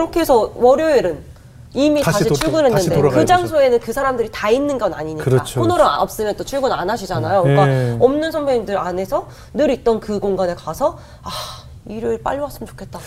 그렇게 해서 월요일은 이미 다시 다시, 또- 다시 출근했는데 돌아가야 그 되죠. 장소에는 그 사람들이 다 있는 건 아니니까 그렇죠, 코너를 없으면 또 출근 안 하시잖아요. 그러니까 예. 없는 선배님들 안에서 늘 있던 그 공간에 가서 아 일요일 빨리 왔으면 좋겠다.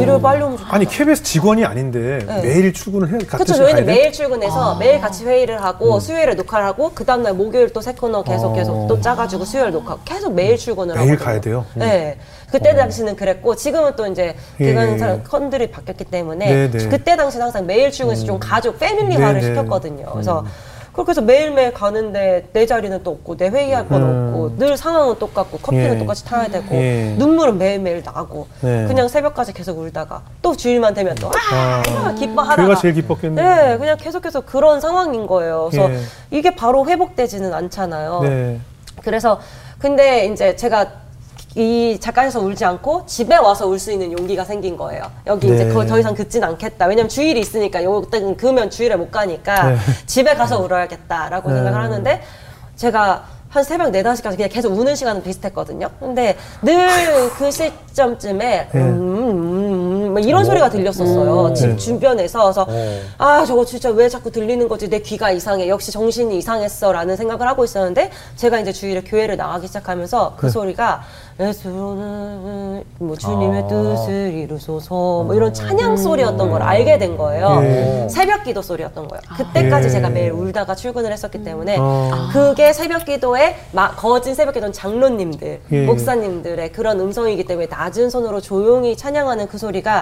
일요일 빨리 오면 좋겠다. 아니 KBS 직원이 아닌데 네. 매일 출근을 해야 같은 그렇죠. 저희는? 매일 출근해서 매일 같이 회의를 하고 수요일에 녹화를 하고 그 다음날 목요일 또 새 코너 계속 계속 또 짜가지고 수요일 녹화 계속 매일 출근을 매일 하거든요. 가야 돼요? 음. 네. 그때 당시는 그랬고 지금은 또 이제 예, 그건 예. 사람 컨들이 바뀌었기 때문에 네, 네. 그때 당시는 항상 매일 출근해서 좀 가족 패밀리화를 네, 네. 시켰거든요. 그래서 그렇게 해서 매일매일 가는데 내 자리는 또 없고 내 회의할 건 음. 없고 늘 상황은 똑같고 커피는 예. 똑같이 타야 되고 예. 눈물은 매일매일 나고 네. 그냥 새벽까지 계속 울다가 또 주일만 되면 또 아, 아. 기뻐하다가 그가 제일 기뻤겠네. 네, 그냥 계속해서 그런 상황인 거예요. 그래서 예. 이게 바로 회복되지는 않잖아요. 네. 그래서 근데 이제 제가 이 작가에서 울지 않고 집에 와서 울 수 있는 용기가 생긴 거예요. 여기 이제 네. 거- 더 이상 듣진 않겠다. 왜냐면 주일이 있으니까 요때는 그면 주일에 못 가니까 네. 집에 가서 울어야겠다라고 네. 생각을 하는데 제가 한 새벽 4, 5시까지 그냥 계속 우는 시간은 비슷했거든요. 근데 늘 그 시점쯤에 네. 음, 음, 음, 막 이런 소리가 들렸었어요. 집 네. 주변에서. 그래서 어. 아 저거 진짜 왜 자꾸 들리는 거지 내 귀가 이상해 역시 정신이 이상했어 라는 생각을 하고 있었는데 제가 이제 주일에 교회를 나가기 시작하면서 그 네. 소리가 예수는 뭐 주님의 아. 뜻을 이루소서 뭐 이런 찬양 소리였던 걸 알게 된 거예요 예. 새벽 기도 소리였던 거예요 그때까지 예. 제가 매일 울다가 출근을 했었기 때문에 어. 그게 새벽 기도에 마- 거진 새벽 기도는 장로님들 예. 목사님들의 그런 음성이기 때문에 낮은 손으로 조용히 찬양하는 그 소리가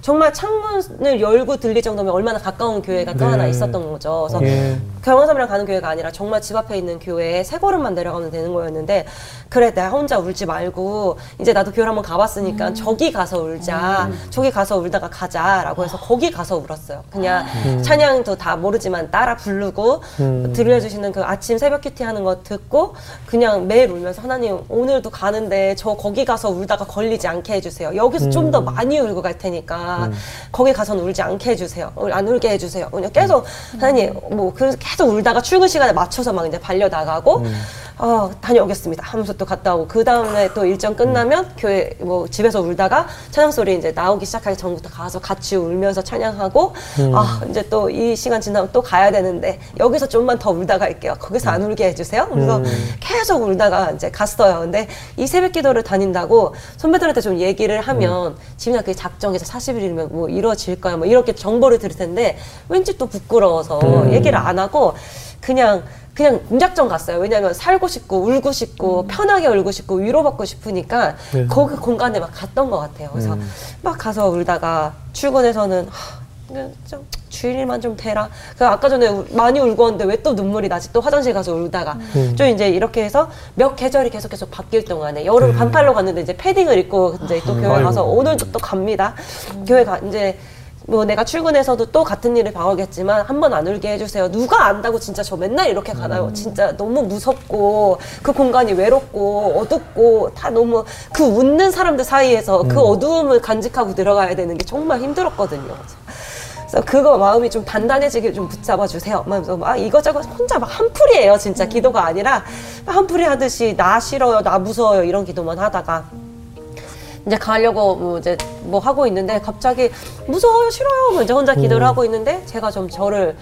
정말 창문을 열고 들릴 정도면 얼마나 가까운 교회가 또 네. 하나 있었던 거죠. 그래서 예. 경원삼이랑 가는 교회가 아니라 정말 집 앞에 있는 교회에 세 걸음만 내려가면 되는 거였는데 그래 나 혼자 울지 말고 이제 나도 교회 한번 가봤으니까 저기 가서 울자. 저기 가서 울다가 가자라고 해서 거기 가서 울었어요. 그냥 찬양도 다 모르지만 따라 부르고 음. 들려주시는 그 아침 새벽 큐티 하는 거 듣고 그냥 매일 울면서 하나님 오늘도 가는데 저 거기 가서 울다가 걸리지 않게 해주세요. 여기서 좀 더 많이 울고 갈 테니까 거기 가서는 울지 않게 해주세요. 울- 안 울게 해주세요. 그냥 계속 하나님 뭐그 계속 울다가 출근 시간에 맞춰서 막 이제 발려 나가고 어, 다녀오겠습니다. 하면서 또 갔다 오고 그 다음에 또 일정 끝나면 교회 뭐 집에서 울다가 찬양 소리 이제 나오기 시작하기 전부터 가서 같이 울면서 찬양하고 아 이제 또 이 시간 지나면 또 가야 되는데 여기서 좀만 더 울다 갈게요. 거기서 안 울게 해주세요. 그래서 계속 울다가 이제 갔어요. 근데 이 새벽 기도를 다닌다고 선배들한테 좀 얘기를 하면 지민아 그게 작정해서 40 일이면 뭐 이루어질 거야 뭐 이렇게 정보를 들을 텐데 왠지 또 부끄러워서 얘기를 안 하고 그냥 그냥 무작정 갔어요. 왜냐하면 살고 싶고 울고 싶고 편하게 울고 싶고 위로받고 싶으니까 네. 거기 공간에 막 갔던 것 같아요. 그래서 막 가서 울다가 출근해서는 하, 그냥 좀 주일만 좀 되라. 그 아까 전에 우- 많이 울고 왔는데 왜 또 눈물이 나지? 또 화장실 가서 울다가 좀 이제 이렇게 해서 몇 계절이 계속 계속 바뀔 동안에 여름 반팔로 갔는데 이제 패딩을 입고 이제 또 교회 아이고. 가서 오늘도 또 갑니다. 교회 가 이제 뭐 내가 출근해서도 또 같은 일을 봐오겠지만 한 번 안 울게 해주세요. 누가 안다고 진짜 저 맨날 이렇게 가나요? 진짜 너무 무섭고 그 공간이 외롭고 어둡고 다 너무 그 웃는 사람들 사이에서 그 어두움을 간직하고 들어가야 되는 게 정말 힘들었거든요. 그래서 그거 마음이 좀 단단해지게 좀 붙잡아 주세요. 그래서 막 이거저거 혼자 막 한풀이에요. 진짜 기도가 아니라. 막 한풀이 하듯이 나 싫어요, 나 무서워요 이런 기도만 하다가. 이제 가려고 뭐 이제 뭐 하고 있는데 갑자기 무서워요 싫어요 뭐 이제 혼자 기도를 하고 있는데 제가 좀 저를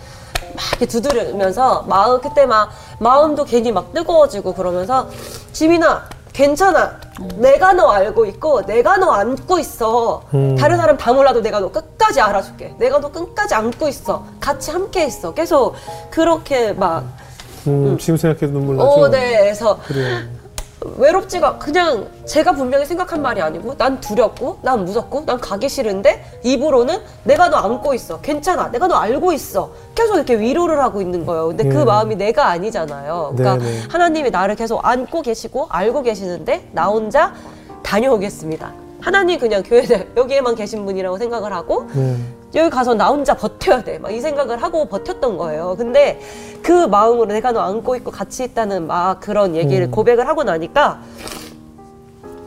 막 이렇게 두드리면서 마음 그때 막 마음도 괜히 막 뜨거워지고 그러면서 지민아 괜찮아. 내가 너 알고 있고 내가 너 안고 있어. 다른 사람 다 몰라도 내가 너 끝 까지 알아줄게 내가 너 끝까지 안고 있어 같이 함께 있어 계속 그렇게 막 음, 지금 생각해도 눈물 나죠? 어, 네. 그래서 그래요. 외롭지가 그냥 제가 분명히 생각한 말이 아니고 난 두렵고 난 무섭고 난 가기 싫은데 입으로는 내가 너 안고 있어 괜찮아 내가 너 알고 있어 계속 이렇게 위로를 하고 있는 거예요 근데 그 음. 마음이 내가 아니잖아요 그러니까 네, 네. 하나님이 나를 계속 안고 계시고 알고 계시는데 나 혼자 다녀오겠습니다 하나님 그냥 교회 여기에만 계신 분이라고 생각을 하고 네. 여기 가서 나 혼자 버텨야 돼. 막 이 생각을 하고 버텼던 거예요. 근데 그 마음으로 내가 너 안고 있고 같이 있다는 막 그런 얘기를 음. 고백을 하고 나니까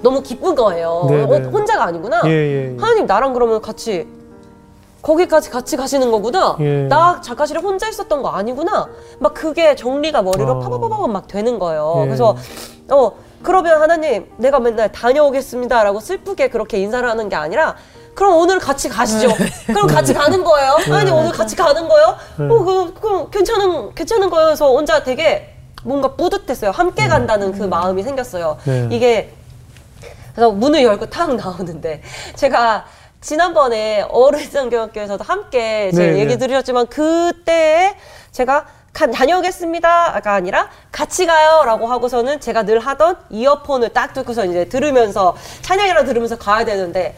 너무 기쁜 거예요. 네, 어, 네. 혼자가 아니구나. 예, 예, 예. 하나님 나랑 그러면 같이 거기까지 같이 가시는 거구나. 예. 나 작가실에 혼자 있었던 거 아니구나. 막 그게 정리가 머리로 아. 파바바바 막 되는 거예요. 예. 그래서 어 그러면 하나님 내가 맨날 다녀오겠습니다 라고 슬프게 그렇게 인사를 하는 게 아니라 그럼 오늘 같이 가시죠. 그럼 같이 가는 거예요. 아니 오늘 같이 가는 거예요? 어, 그, 그 괜찮은 괜찮은 거예요. 그래서 혼자 되게 뭔가 뿌듯했어요. 함께 간다는 그 마음이 생겼어요. 네. 이게 그래서 문을 열고 탁 나오는데 제가 지난번에 어른성교육교에서도 함께 이제 네, 얘기 네. 드렸지만 그때 제가 가- 다녀오겠습니다가 아니라 같이 가요라고 하고서는 제가 늘 하던 이어폰을 딱 듣고서 이제 들으면서 찬양이라 들으면서 가야 되는데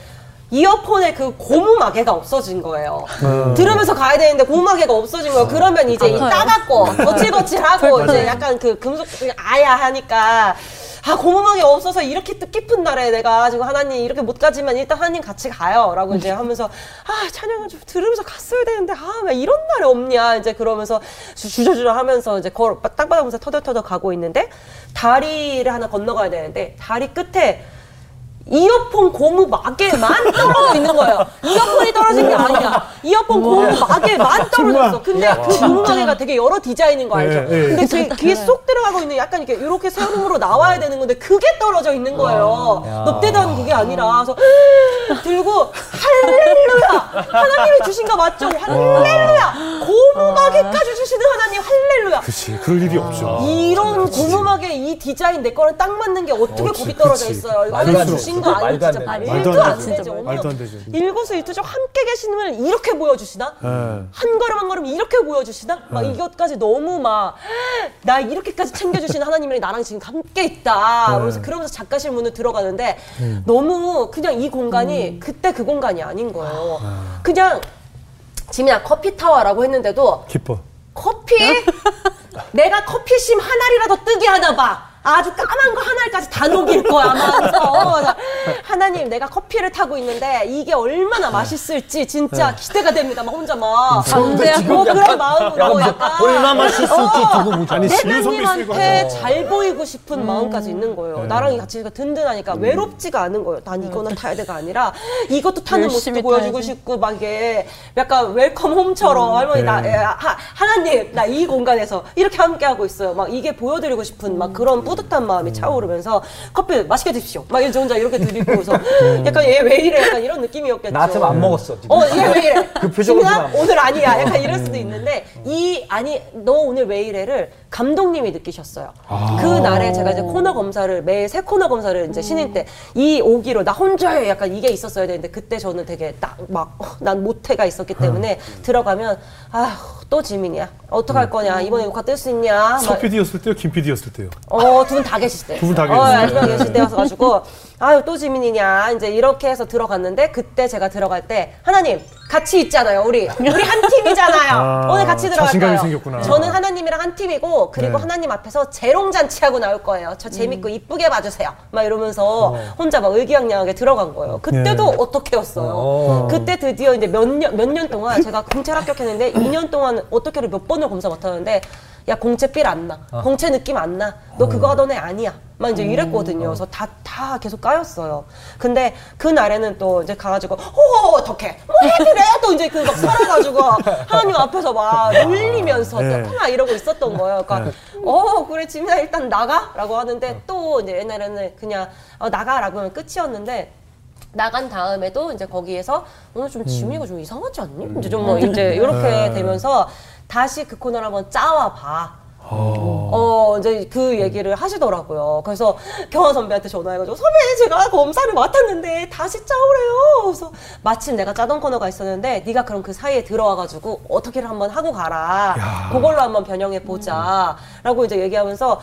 이어폰에 그 고무마개가 없어진 거예요. 음. 들으면서 가야 되는데 고무마개가 없어진 거예요. 그러면 이제 이 따갑고 거칠거칠하고 이제 약간 그 금속 아야 하니까 아 고무망이 없어서 이렇게 뜻깊은 날에 내가 지금 하나님 이렇게 못 가지만 일단 하나님 같이 가요라고 이제 하면서 아 찬양을 좀 들으면서 갔어야 되는데 아 왜 이런 날이 없냐? 이제 그러면서 주- 주저주저 하면서 이제 걸 땅바닥면서 터덜터덜 가고 있는데 다리를 하나 건너가야 되는데 다리 끝에 이어폰 고무 마개만 떨어져 있는 거예요. 이어폰이 떨어진 게 아니야. 이어폰 고무 마개만 떨어졌어. 근데 그 고무 마개가 되게 여러 디자인인 거 알죠? 예, 예. 근데 그 귀에 쏙 들어가고 있는 약간 이렇게 이렇게 세움으로 나와야 되는 건데 그게 떨어져 있는 거예요. 넙대다는 그게 아니라 그래서 들고 할렐루야 하나님이 주신 거 맞죠? 할렐루야 고무 마개까지 할렐루야. 그렇지. 그럴 일이 없죠. 이런 고무막에 이 디자인 내 거랑 딱 맞는 게 어떻게 그렇지, 거기 떨어져 그렇지. 있어요? 이거 주신. 거 아니고 말도 안 진짜 되죠. 말도 안안 되죠. 말도 안 되죠. 일거수일투족 함께 계시는 걸 이렇게 보여주시나? 예. 한 걸음 한 걸음 이렇게 보여주시나? 막 네. 이것까지 너무 막 나 이렇게까지 챙겨주시는 하나님이랑 나랑 지금 함께 있다. 네. 그러면서 그러면서 작가실 문을 들어가는데 너무 그냥 이 공간이 그때 그 공간이 아닌 거예요. 그냥 지민아 커피 타워라고 했는데도 기뻐. 커피? 내가 커피심 하나리라도 뜨게 하나 봐. 아주 까만 거 하나까지 다 녹일 거야, 아마. 그래서 하나님, 내가 커피를 타고 있는데 이게 얼마나 맛있을지 진짜 기대가 됩니다. 막 혼자 막. 지금 뭐 그런 마음으로 야, 약간. 얼마나 맛있을지 두고 보자. 있으니까. 잘 보이고 싶은 마음까지 있는 거예요. 나랑 같이 든든하니까 외롭지가 않은 거예요. 난 이거는 타야 돼가 아니라 이것도 타는 모습도 보여주고. 싶고 막 이게 약간 welcome home처럼 할머니 나 네. 에, 하, 하나님 나 이 공간에서 이렇게 함께 하고 있어요. 막 이게 보여드리고 싶은 막 그런 뿌듯 한 마음이 차오르면서 커피 맛있게 드십시오. 막 이제 혼자 이렇게 드리고 서 약간 얘 왜 이래 약간 이런 느낌이었겠죠. 나 같으면 안 먹었어. 지금. 어, 얘 왜 이래? 그 표정으로 지민아, 오늘 아니야. 약간 이럴 수도 있는데, 이, 아니, 너 오늘 왜 이래를 감독님이 느끼셨어요. 그 날에 제가 이제 코너 검사를, 매일 새 코너 검사를 이제 신인 때, 이 오기로 나 혼자해. 약간 이게 있었어야 되는데, 그때 저는 되게 딱, 막, 어, 난 모태가 있었기 때문에, 들어가면, 아휴, 또 지민이야. 어떡할 거냐. 이번에 녹화 뜰 수 있냐. 서막 PD였을 때요, 김 PD였을 때요. 어, 두 분 다 계실 때. 두 분다 어, 계셨어요. 두분 계실 때여서 가지고, 아유, 또 지민이냐. 이제 이렇게 해서 들어갔는데, 그때 제가 들어갈 때, 하나님, 같이 있잖아요, 우리. 우리 한 팀이잖아요. 아, 오늘 같이 들어갈 자신감이 거예요. 생겼구나. 저는 하나님이랑 한 팀이고, 그리고 네. 하나님 앞에서 재롱 잔치하고 나올 거예요. 저 재밌고 이쁘게 봐주세요. 막 이러면서 혼자 막 의기양양하게 들어간 거예요. 그때도 네. 어떻게 였어요. 어. 그때 드디어 이제 몇 년, 몇 년 동안 제가 공채를 합격했는데 2년 동안 어떻게를 몇 번을 검사 못하는데 야 공채 삘안 나. 공채 느낌 안 나. 너 그거 하던 애 아니야. 막 이제 이랬거든요. 그래서 다, 다 계속 까였어요. 근데 그 날에는 또 이제 가가지고, 호, 어떡해. 뭐 해드래. 또 이제 그막 살아가지고 하나님 앞에서 막 놀리면서 네. 또막 이러고 있었던 거예요. 그러니까, 어, 그래, 지민아 일단 나가? 라고 하는데 또 이제 옛날에는 그냥 어, 나가 라고 하면 끝이었는데 나간 다음에도 이제 거기에서 오늘 좀 지민이가 좀 이상하지 않니? 이제 좀 뭐 이제 이렇게 네. 되면서 다시 그 코너를 한번 짜와 봐. 어. 어, 이제 그 얘기를 하시더라고요. 그래서 경화 선배한테 전화해가지고, 선배, 제가 검사를 맡았는데 다시 짜오래요. 그래서 마침 내가 짜던 코너가 있었는데, 네가 그럼 그 사이에 들어와가지고, 어떻게를 한번 하고 가라. 야. 그걸로 한번 변형해 보자. 라고 이제 얘기하면서,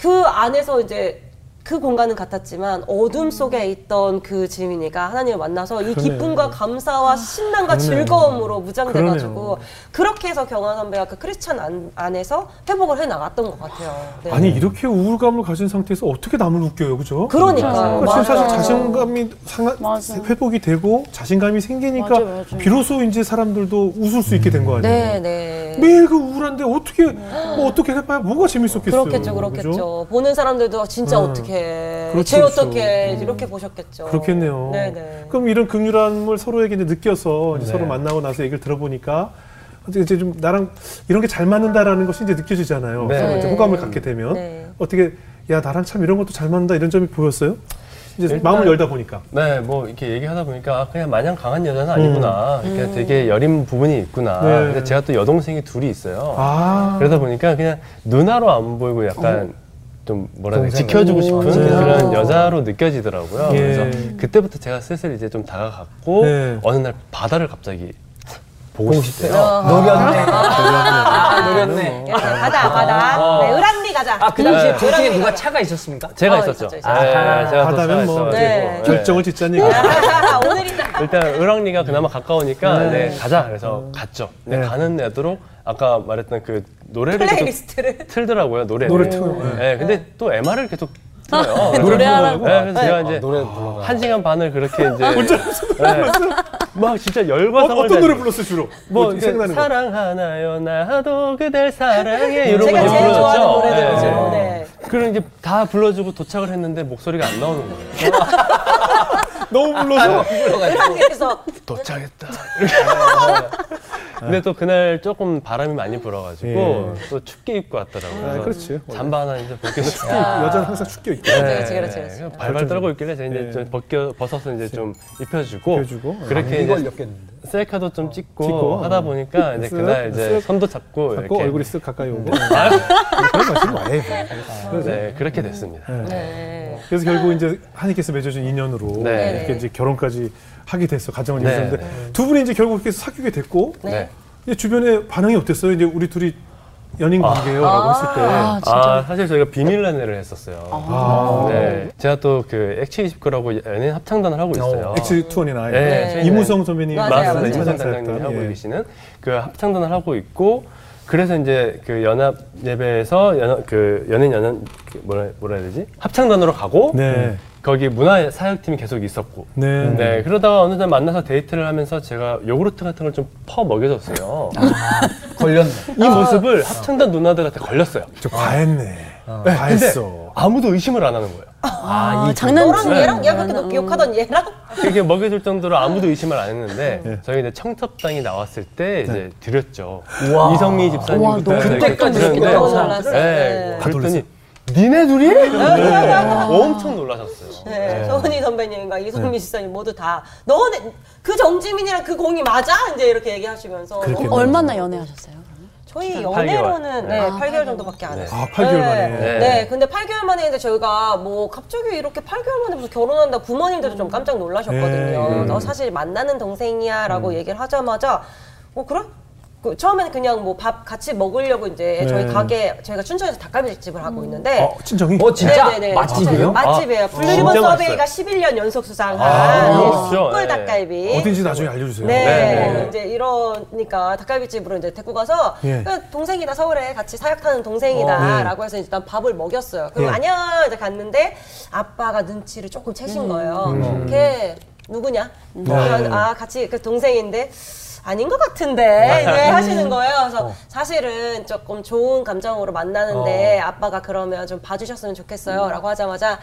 그 안에서 이제, 그 공간은 같았지만 어둠 속에 있던 그 지민이가 하나님을 만나서 이 그러네요. 기쁨과 감사와 신남과 그러네요. 즐거움으로 무장돼가지고. 그렇게 해서 경화 선배가 그 크리스찬 안, 안에서 회복을 해 나갔던 것 같아요. 네. 아니, 이렇게 우울감을 가진 상태에서 어떻게 남을 웃겨요, 그죠? 그러니까 지금 사실 맞아요. 자신감이 상하. 회복이 되고 자신감이 생기니까 맞아, 맞아. 비로소 이제 사람들도 웃을 수 있게 된 거 아니에요? 네, 네. 매일 그 우울한데 어떻게 뭐 어떻게 해봐야 뭐가 재밌었겠어요? 그렇겠죠, 그렇겠죠. 그죠? 보는 사람들도 진짜 음. 어떻게, 그렇죠, 쟤 그렇죠. 어떻게 이렇게 보셨겠죠. 그렇겠네요. 네, 네. 그럼 이런 긍휼함을 서로에게 이제 느껴서 이제 네. 서로 만나고 나서 얘기를 들어보니까 어떻게 이제 좀 나랑 이런 게 잘 맞는다라는 것이 이제 느껴지잖아요. 네. 서로 이제 네. 호감을 갖게 되면 네. 어떻게 야 나랑 참 이런 것도 잘 맞는다 이런 점이 보였어요? 이제 일단- 마음을 열다 보니까. 네, 뭐 이렇게 얘기하다 보니까 아, 그냥 마냥 강한 여자는 아니구나. 이렇게 되게 여린 부분이 있구나. 음. 네. 근데 제가 또 여동생이 둘이 있어요. 아. 그러다 보니까 그냥 누나로 안 보이고 약간 좀 뭐라 해야 되지 동생. 지켜주고 싶은. 그런 여자로 느껴지더라고요. 예. 그래서 그때부터 제가 슬슬 이제 좀 다가갔고 네. 어느 날 바다를 갑자기 보고 싶대요. 싶대요. 녹였네. 아, 녹였네. 야, 가자, 가자. 어. 네, 가자. 아, 그 당시에 네. 을왕리 누가 가자. 차가 있었습니까? 제가 어, 있었죠. 있었죠, 네, 있었죠. 제가 차가 뭐 네. 있어가지고. 결정을 짓자는 얘기. 오늘이다. 일단 을왕리가 그나마 가까우니까 네. 네, 가자. 그래서 갔죠. 근데 네. 가는 내도록 아까 말했던 그 노래를 playlist를. 틀더라고요. 노래. 노래 틀어요. 네. 근데 또 MR을 계속 그래서- 노래하라고? 네, 그래서 제가 아, 이제 노래 불러가. 한 시간 반을 그렇게 이제 네. 막 진짜 열과 어, 성을 어떤 노래 불렀어요 주로? 뭐 뭐 이렇게 생각나는 거. 사랑하나요 나도 그댈 사랑해 이런 제가 거 제일 불렀죠. 좋아하는 노래들이죠. 네. 네. 그리고 이제 다 불러주고 도착을 했는데 목소리가 안 나오는 거예요. 너무 불러서. 그래서 도착했다. 이렇게. 근데 또 그날 조금 바람이 많이 불어가지고 예. 또 춥게 입고 왔더라고요. 아, 그렇지. 잠바 하나 이제 벗겨서 춥게 입고, 여자는 항상 춥게 입고. 그렇지, 그렇지, 그렇지. 그냥 발발 떨고 있길래 제가 이제 예. 좀 벗겨 벗어서 이제 좀 입혀주고, 입혀주고. 그렇게 이걸 이제 엮였는데. 셀카도 좀 찍고, 찍고, 하다 보니까 이제 쓱, 그날 이제 쓱 손도 잡고 자꾸 이렇게 얼굴이 쓱 가까이 오고. 아, 그런 말씀 많이 해. 네 그렇게 됐습니다. 네. 그래서 결국 이제 하나님께서 맺어준 인연으로 네. 이렇게 이제 결혼까지 하게 됐어 가정을 네, 이루었는데 네. 두 분이 이제 결국 이렇게 사귀게 됐고 네. 이제 주변의 반응이 어땠어요? 이제 우리 둘이 연인 관계요라고 했을 때. 아. 아 사실 저희가 비밀 연애를 했었어요. 아. 네, 제가 또그 X29라고 연예인 합창단을 하고 있어요. X 투원이 나이. 네, 저희는- 이무성 선배님 맞아요. 맞아요. 단장님이 하고 예. 계시는 그 합창단을 하고 있고 그래서 이제 그 연합 예배에서 연, 그 연예인 연합 그 뭐라 뭐라 해야 되지 합창단으로 가고 네. 거기 문화 사역팀이 계속 있었고 네. 네 그러다가 어느 날 만나서 데이트를 하면서 제가 요구르트 같은 걸 좀 퍼 먹여줬어요. 걸렸네. 이 모습을 합창단 누나들한테 걸렸어요. 저 과했네. 네, 과했어. 아무도 의심을 안 하는 거예요. 아, 너랑 장난치. 얘랑 얘가 그렇게 너 기억하던 얘랑 이렇게 먹여줄 정도로 아무도 의심을 안 했는데 네. 저희 이제 청첩장이 나왔을 때 이제 드렸죠. 우와. 이성희 집사님부터 그때까지 드렸는데? 놀랐어요. 네. 네. 다 그랬더니 니네 둘이? 네. 엄청 놀라셨어요. 네, 서은이 선배님과 이성민 지사님 모두 다 너네 그 정지민이랑 그 공이 맞아? 이제 이렇게 얘기하시면서 너무- 얼마나 연애하셨어요? 저희 팔 연애로는 네, 아, 8개월 정도밖에 안 네. 했어요. 아, 8개월 만에. 네. 네, 근데 8개월 만에 했는데 저희가 뭐 갑자기 이렇게 8개월 만에 무슨 결혼한다 부모님들도 좀 깜짝 놀라셨거든요. 네. 너 사실 만나는 동생이야라고 얘기를 하자마자 어 그래? 그 처음에는 그냥 뭐 밥 같이 먹으려고 이제 저희 네. 가게 저희가 춘천에서 닭갈비집을 하고 있는데 어, 친정이? 어, 진짜? 네네네. 맛집이에요? 맛집이에요. 아, 블루리본 진짜 서베이가 11년 연속 수상한 아, 네, 그렇죠. 숯불 네. 닭갈비. 어딘지 나중에 알려주세요. 네, 네. 이제 이러니까 닭갈비집으로 이제 데리고 가서 예. 그 동생이다 서울에 같이 사역하는 동생이다라고 해서 일단 밥을 먹였어요. 그리고 예. 안녕 이제 갔는데 아빠가 눈치를 조금 채신 거예요. 음. 걔 누구냐? 네. 아 같이 그 동생인데. 아닌 것 같은데 이제 하시는 거예요. 그래서 사실은 조금 좋은 감정으로 만나는데 아빠가 그러면 좀 봐주셨으면 좋겠어요.라고 하자마자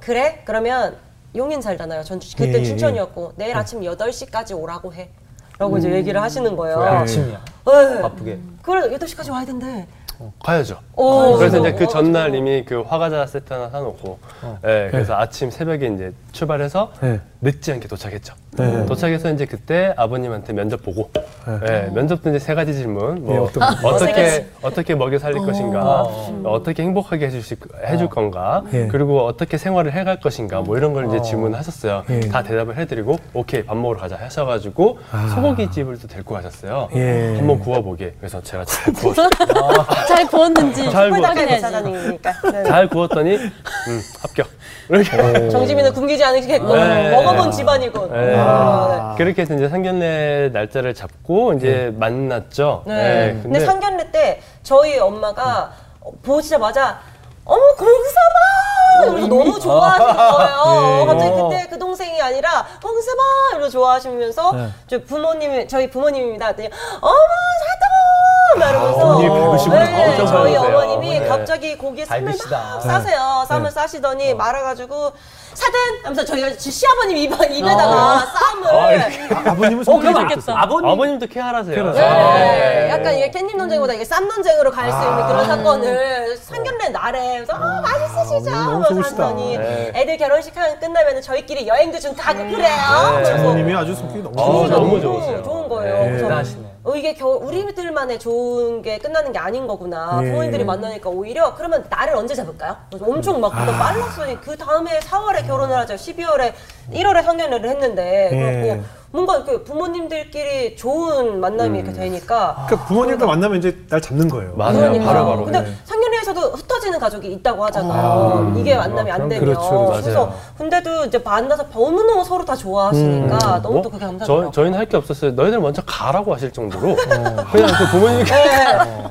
그래 그러면 용인 살잖아요. 전 주- 그때 예, 예, 춘천이었고 내일 아침 8시까지 오라고 해. 라고 이제 얘기를 하시는 거예요. 그 아침이야. 네. 바쁘게. 그래 8시까지 와야 된대. 가야죠. 오, 그래서 이제 그 어, 전날 이미 그 화과자 세트 하나 사놓고, 예, 그래서 아침 새벽에 이제 출발해서 네. 늦지 않게 도착했죠. 네. 도착해서 이제 그때 아버님한테 면접 보고, 예, 면접도 이제 세 가지 질문, 뭐 예, 어떤 거? 어떻게 어떻게 먹여 살릴 것인가, 어떻게 행복하게 해주실 해줄 건가, 예. 그리고 어떻게 생활을 해갈 것인가, 뭐 이런 걸 이제 질문하셨어요. 예. 다 대답을 해드리고, 오케이 밥 먹으러 가자 하셔가지고 소고기 집을 또 데리고 가셨어요. 아. 예. 한번 구워보게. 그래서 제가 잘 구웠어요. 잘 구웠는지 잘. 네. 잘 구웠더니 음, 합격. 이렇게. 정지민은 굶기지 않으시겠고 네. 먹어 본 집안이군. 네. 아, 그렇게 해서 이제 상견례 날짜를 잡고 이제 만났죠. 네. 네, 근데, 상견례 때 저희 엄마가 어, 보시자마자 어머 공사봐 이러면서 너무 좋아하시는 거예요. 예. 갑자기 그때 그 동생이 아니라 공사봐 이러면서 좋아하시면서 네. 저희 부모님이 저희 부모님입니다. 그랬더니 어머 막 이러면서 배우시구나. 네, 저희. 어머님이 어머니. 갑자기 고기에 잘 쌈을. 막 싸세요. 쌈을 네. 싸시더니 말아가지고 사든 하면서 저희가 지- 시아버님 입, 입에다가 쌈을 아 버님은 어, 성격이 그럼 어땠어요? 아버님 아버님도 케어하세요. 네, 약간 이게 깻잎 논쟁보다 이게 쌈 논쟁으로 갈 수 있는 아. 그런 사건을 상견례 날에 그래서 아, 맛있으시죠? 너무 하면서 좋으시다. 하더니 네. 애들 결혼식 끝나면 저희끼리 여행도 좀 가고 그래요. 그래서 장모님이 아주 성격이 너무 어, 좋으시다. 너무 좋으세요. 좋은 거예요. 네. 그래서 대단하시네. 어, 이게 겨, 우리들만의 좋은 게 끝나는 게 아닌 거구나. 예. 부모님들이 만나니까 오히려 그러면 나를 언제 잡을까요? 그래서 엄청 막 아. 그거 빨랐어니 그 다음에 4월에 결혼을 하죠. 12월에 1월에 상견례를 했는데 예. 그렇고 뭔가 이렇게 부모님들끼리 좋은 만남이 이렇게 되니까 그러니까 부모님과 만나면 이제 날 잡는 거예요. 맞아요. 그러니까요. 바로 바로. 근데 네. 상견례에서도 흩어지는 가족이 있다고 하잖아요. 이게 만남이 안 되면. 그렇죠, 그렇죠. 래서 맞아요. 근데도 이제 만나서 너무너무 서로 다 좋아하시니까 너무 뭐, 또 그게. 저, 저희는 할 게 없었어요. 너희들 먼저 가라고 하실 정도로 그냥 그 부모님께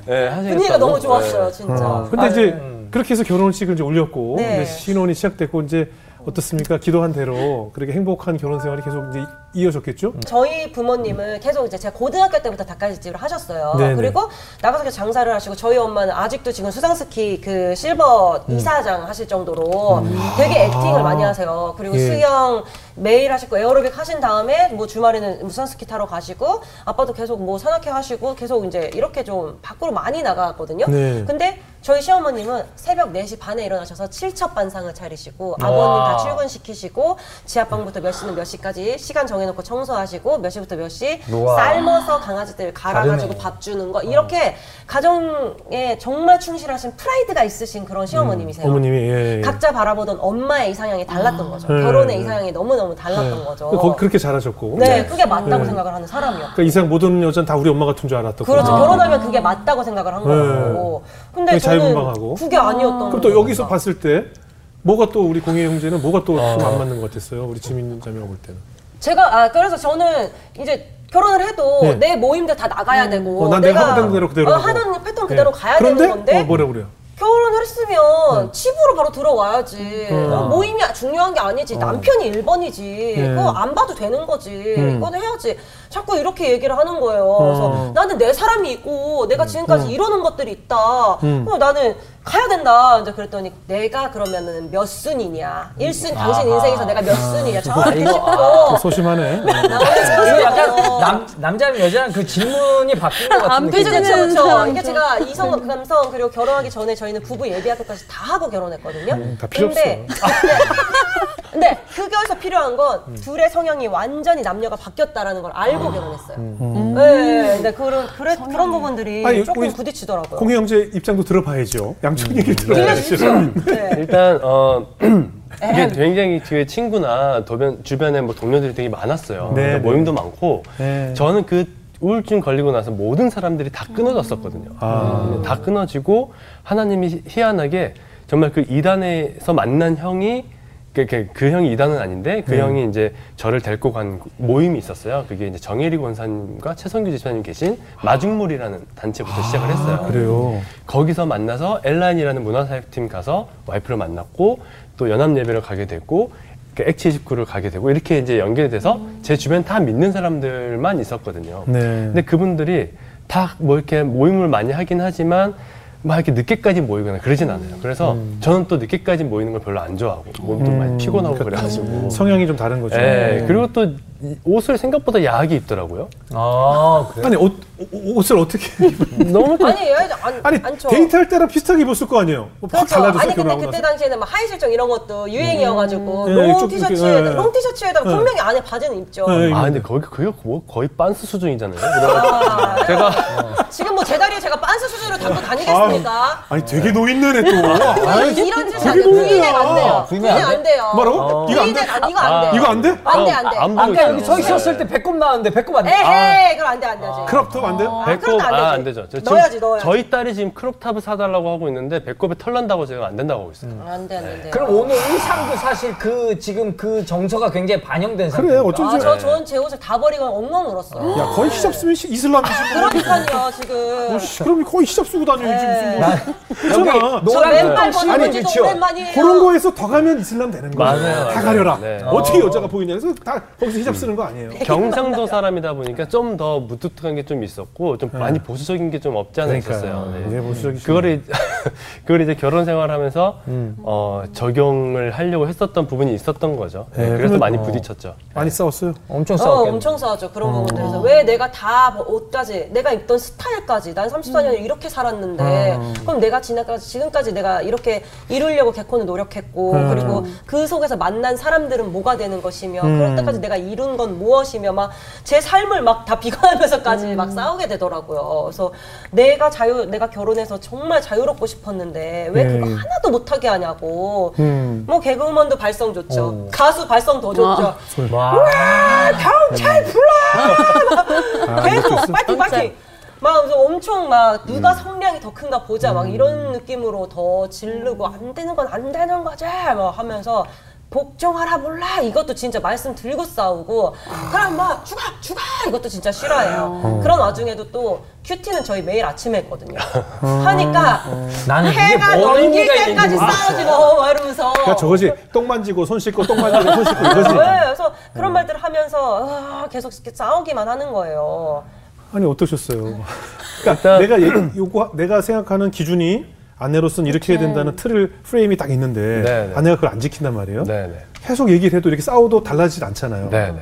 네, 하시겠다고. 분위기가 너무 좋았어요, 네. 진짜. 어, 근데 아, 이제 그렇게 해서 결혼식을 이제 올렸고 네. 이제 신혼이 시작됐고 이제 어떻습니까? 기도한 대로 그렇게 행복한 결혼 생활이 계속 이제 이어졌겠죠? 저희 부모님은 계속 이제 제가 고등학교 때부터 닭갈비집을 하셨어요. 네네. 그리고 나가서 장사를 하시고 저희 엄마는 아직도 지금 수상스키 그 실버 음. 이사장 하실 정도로 되게 액팅을 많이 하세요. 그리고 예. 수영 매일 하시고 에어로빅 하신 다음에 뭐 주말에는 수상스키 타러 가시고 아빠도 계속 뭐 산악회 하시고 계속 이제 이렇게 좀 밖으로 많이 나가거든요. 네. 근데 저희 시어머님은 새벽 4시 반에 일어나셔서 칠첩 반상을 차리시고 아버님 다 출근시키시고 지하방부터 몇 시는 몇 시까지 시간 정 해놓고 청소하시고 몇 시부터 몇 시. 삶아서 강아지들 갈아가지고 다르네. 밥 주는 거 이렇게 가정에 정말 충실하신 프라이드가 있으신 그런 시어머님이세요. 어머님이 예, 예. 각자 바라보던 엄마의 이상향이 달랐던 거죠. 네. 결혼의 이상향이 너무 너무 달랐던 거죠. 거- 그렇게 잘하셨고. 네, 그게 맞다고 네. 생각을 하는 사람이었고. 그러니까 이상 모든 여자는 다 우리 엄마 같은 줄 알았던 그렇죠. 거죠. 결혼하면 그게 맞다고 생각을 한 거고. 근데 저는 자유분방하고. 그게 아니었던 그럼 또 거죠. 여기서 봤을 때 뭐가 또 우리 공예 형제는 뭐가 또좀안 맞는 것 같았어요? 우리 지민 자매가 볼 때는. 제가 아 그래서 저는 이제 결혼을 해도 네. 내 모임들 다 나가야 되고 어, 난 내가 하던 대로 그대로 어. 하던 패턴 그대로 예. 가야 그런데? 되는 건데 어, 뭐라 그래요? 결혼을 했으면 집으로 바로 들어와야지. 음. 어, 모임이 중요한 게 아니지. 남편이 1번이지. 예. 그거 안 봐도 되는 거지. 음. 이거는 해야지. 자꾸 이렇게 얘기를 하는 거예요. 그래서 어. 나는 내 사람이 있고 내가 지금까지 이러는 것들이 있다. 음. 그럼 나는 가야 된다. 이제 그랬더니 내가 그러면은 몇 순이냐. 1순 당신 인생에서 내가 몇 순이냐. 정확히 이거, 짚고. 또 소심하네. 이거 약간 남, 남자면 여자랑 그 질문이 바뀐 것안 같은데. 그렇죠, 그렇죠, 그렇죠. 이게 제가 이성, 감성 그리고 결혼하기 전에 저희는 부부 예비학교까지 다 하고 결혼했거든요. 음, 다 필요 근데, 근데 그거에서 필요한 건 둘의 성향이 완전히 남녀가 바뀌었다라는 걸 알고 결혼했어요. 네, 근데 그런 그래, 그런 부분들이 아니, 조금 부딪히더라고요. 공예 형제 입장도 들어봐야죠. 양쪽 얘기를. 네. 일단 어 이게 굉장히 뒤에 친구나 도변, 주변에 뭐 동료들이 되게 많았어요. 네, 네. 모임도 많고 네. 저는 그 우울증 걸리고 나서 모든 사람들이 다 끊어졌었거든요. 아. 다 끊어지고 하나님이 희한하게 정말 그 이단에서 만난 형이 그, 그, 그 형이 이단은 아닌데 그 네. 형이 이제 저를 데리고 간 모임이 있었어요. 그게 이제 정혜리 권사님과 최성규 지사님 계신 마중물이라는 단체부터 시작을 했어요. 아, 그래요. 거기서 만나서 엘라인이라는 문화사역팀 가서 와이프를 만났고 또 연합 예배를 가게 됐고 그 액치 집구를 가게 되고 이렇게 이제 연결이 돼서 제 주변 다 믿는 사람들만 있었거든요. 네. 근데 그분들이 다 뭐 이렇게 모임을 많이 하긴 하지만 막 이렇게 늦게까지 모이거나 그러진 않아요. 그래서 저는 또 늦게까지 모이는 걸 별로 안 좋아하고 몸도 많이 피곤하고 그래가지고. 성향이 좀 다른 거죠. 예, 그리고 또이 옷을 생각보다 야하게 입더라고요. 아, 그래. 아니 옷, 옷- 옷을 어떻게? 너무 좀 아니, 안, 아니 않죠. 데이트할 때랑 비슷하게 입었을 거 아니에요. 그렇죠. 달라졌어 아니 근데 그때 나서. 당시에는 막 하의 실종 이런 것도 유행이어가지고 음. long 네, 좀 티셔츠에 네. long 티셔츠에다가 네. 분명히 안에 바지는 입죠. 네, 아 근데 거기 그게 뭐 거의 빤스 수준이잖아요. 아, 제가 지금 뭐 제 다리에 제가 빤스 수준으로 담고 다니겠습니까? 아 니 되게 노인네네 또. 아이, 이런 짓이 안 돼요. 부인액 안 돼요. 안. 뭐라고? 이거 안 돼? 안, 이거 안 돼요. 이거 안 돼? 안 돼, 안 돼. 아까 여기. 서 있었을 때 배꼽 나왔는데 배꼽 안 돼. 아, 에헤이, 그럼 안 돼, 안 되지. crop top 안 돼요? 아, 배꼽 안 아, 안. 되죠. 저 지금 넣어야지, 넣어야지. 저희 딸이 지금 crop top을 사달라고 하고 있는데 배꼽에 털 난다고 제가 안 된다고 하고 있어요. 안 돼, 안 돼, 안 돼. 그럼 오늘 의상도 사실 그 지금 그 정서가 굉장히 반영된 상태. 그래 어쩐지. 아, 저, 저는 제 옷을 다 버리고 엉엉 울었어요. 야 거의 히잡 쓰면 시- 이슬람이지. 그러니까요, 지금. 어, 씨, 그럼 거의 히잡 쓰고 다녀 요즘 무슨 뭐. 여기 노란 맨발 거 벗는 지도 그쵸. 오랜만이에요. 그런 거에서 더 가면 이슬람 되는 거야. 맞아요, 다. 가려라. 네. 어떻게 여자가 보이냐. 그래서 다 거기서 히잡 쓰는 거 아니에요. 경상도 사람이다 보니까 좀 더 무뚝뚝한 게 좀 있었고 좀 많이 보수적인 게 좀 없지 않아 있었어요. 네. 보수적이 그거를 그걸 이제 결혼 생활하면서 어, 적용을 하려고 했었던 부분이 있었던 거죠. 네, 네, 그래서 많이 부딪혔죠. 많이 싸웠어요. 엄청 어, 싸웠겠네. 엄청 싸웠죠. 그런 부분들에서. 왜 내가 다 옷까지, 내가 입던 스타일까지, 난 34년을 이렇게 살았는데, 그럼 내가 지금까지, 지금까지 내가 이렇게 이루려고 개콘을 노력했고, 그리고 그 속에서 만난 사람들은 뭐가 되는 것이며, 그럴 때까지 내가 이룬 건 무엇이며, 막 제 삶을 막 다 비관하면서까지 막 싸우게 되더라고요. 그래서 내가 자유, 내가 결혼해서 정말 자유롭고 싶었는데, 왜 그거 네. 하나도 못하게 하냐고. 음. 뭐 개그우먼도 발성 좋죠. 가수 발성 더 좋죠. 와. 경찰 불러! 아, 계속? 파이팅 파이팅! 막 그래서 엄청 막 누가 성량이 더 큰가 보자 막 이런 느낌으로 더 지르고 안 되는 건 안 되는 거지 막 하면서 복종하라 몰라 이것도 진짜 말씀 들고 싸우고 그럼 뭐 죽어 죽어 이것도 진짜 싫어해요 그런 와중에도 또 큐티는 저희 매일 아침에 했거든요 하니까 나는 이게 해가 뭔 넘길 의미가 때까지 있는지 모르겠어. 싸우지 뭐 이러면서 그러니까 저거지. 똥 만지고 손 씻고 똥 만지고 손 씻고 이거지. 네, 그래서 그런 말들을 하면서 아, 계속 이렇게 싸우기만 하는 거예요. 아니 어떠셨어요? 그러니까 내가 얘기- 요구 내가 생각하는 기준이 아내로서는 이렇게 해야 된다는 틀을 프레임이 딱 있는데 네, 네. 아내가 그걸 안 지킨단 말이에요. 네네. 계속 얘기를 해도 이렇게 싸워도 달라지지 않잖아요. 네네.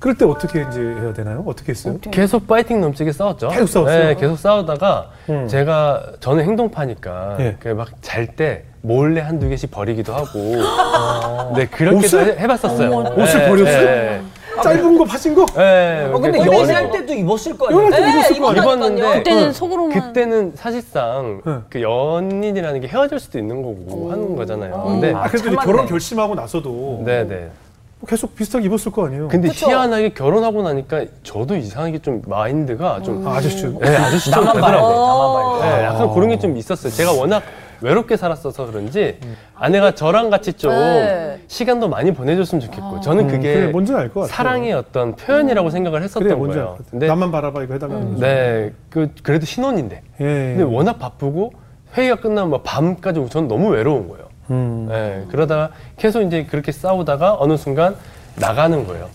그럴 때 어떻게 이제 해야 되나요? 어떻게 했어요? 계속 파이팅 넘치게 싸웠죠. 계속 싸웠어요? 네, 계속 싸우다가 음. 제가 저는 행동파니까 예. 막잘 때 몰래 한두 개씩 버리기도 하고 네 그렇게도 옷을? 해, 봤었어요 옷을 버렸어요? 짧은 거 파진 거? 네, 어, 근데 연애할 해서 때도 입었을 거 아니에요? 연애할 때 네, 입었을 거 아니에요? 입었는데. 그때는 어, 속으로만 그때는 사실상 네. 그 연인이라는 게 헤어질 수도 있는 거고 하는 거잖아요. 근데 아, 그래도. 결혼 결심하고 나서도 네네. 계속 비슷하게 입었을 거 아니에요? 근데 그쵸. 희한하게 결혼하고 나니까 저도 이상하게 좀 마인드가 좀 아, 아저씨. 네, 봐야 돼. 되더라고요. 네, 약간 그런 게 좀 있었어요. 제가 워낙 외롭게 살았어서 그런지 아내가 저랑 같이 좀 네. 시간도 많이 보내줬으면 좋겠고 저는 음, 그게 그래, 뭔지는 알것 같아요. 사랑의 어떤 표현이라고 생각을 했었던 그래 뭔지 알 거예요. 것. 근데 나만 바라봐 이거 해달라는 거죠. 네, 그 그래도 신혼인데 예. 근데 워낙 바쁘고 회의가 끝나면 막 밤까지 저는 너무 외로운 거예요. 음. 네, 그러다가 계속 이제 그렇게 싸우다가 어느 순간 나가는 거예요.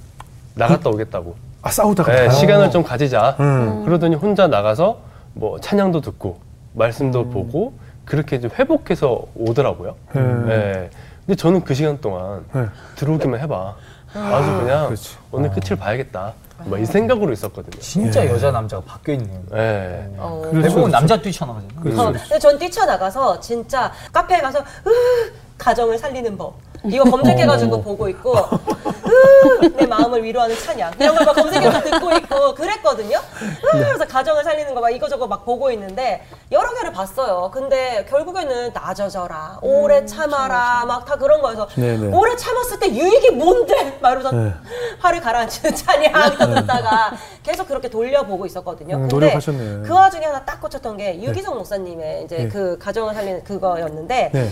나갔다 오겠다고. 아 싸우다가 네? 시간을 좀 가지자. 음. 그러더니 혼자 나가서 뭐 찬양도 듣고 말씀도 보고 그렇게 좀 회복해서 오더라고요. 음. 네. 근데 저는 그 시간 동안 네. 들어오기만 해봐. 아주 그냥 그렇지. 오늘 끝을 봐야겠다. 뭐이 생각으로 있었거든요. 진짜 여자 남자가 바뀌어 있네요. 네. 어. 그렇죠, 대부분 그렇죠. 남자 뛰쳐나가잖아요. 어, 근데 전 뛰쳐나가서 진짜 카페에 가서 으, 가정을 살리는 법 이거 검색해가지고 보고 있고 으, 내 마음을 위로하는 찬양 이런 걸 막 검색해서 듣고 있고 그랬거든요. 으, 그래서 가정을 살리는 거 막 이거저거 막 보고 있는데 여러 개를 봤어요. 근데 결국에는 나져져라, 오래 참아라, 막다 그런 거여서 네네. 오래 참았을 때 유익이 뭔데? 막 이러면서 네. 화를 가라앉히는 찬양 듣다가 계속 그렇게 돌려보고 있었거든요. 음, 근데 노력하셨네. 그 와중에 하나 딱 꽂혔던 게 유기성 목사님의 이제 네. 그 가정을 살리는 그거였는데 네.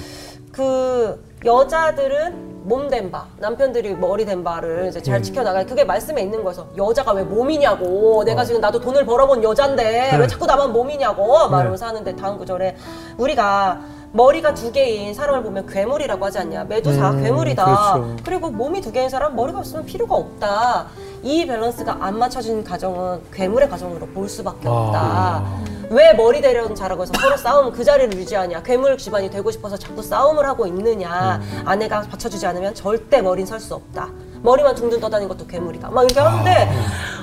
그 여자들은 몸된 바, 남편들이 머리 된 바를 이제 음. 잘 지켜나가야 그게 말씀에 있는 거여서 여자가 왜 몸이냐고 내가 지금 나도 돈을 벌어본 여잔데 왜 자꾸 나만 몸이냐고 막 네. 하는데 다음 구절에 우리가 머리가 두 개인 사람을 보면 괴물이라고 하지 않냐 매두사 음, 괴물이다 그렇죠. 그리고 몸이 두 개인 사람 머리가 없으면 필요가 없다 이 밸런스가 안 맞춰진 가정은 괴물의 가정으로 볼 수밖에 없다 아. 왜 머리 대려는 자라고 해서 서로 싸우면 그 자리를 유지하냐 괴물 집안이 되고 싶어서 자꾸 싸움을 하고 있느냐. 음. 아내가 받쳐주지 않으면 절대 머리는 설수 없다. 머리만 둥둥 떠다니는 것도 괴물이다. 막 이렇게 하는데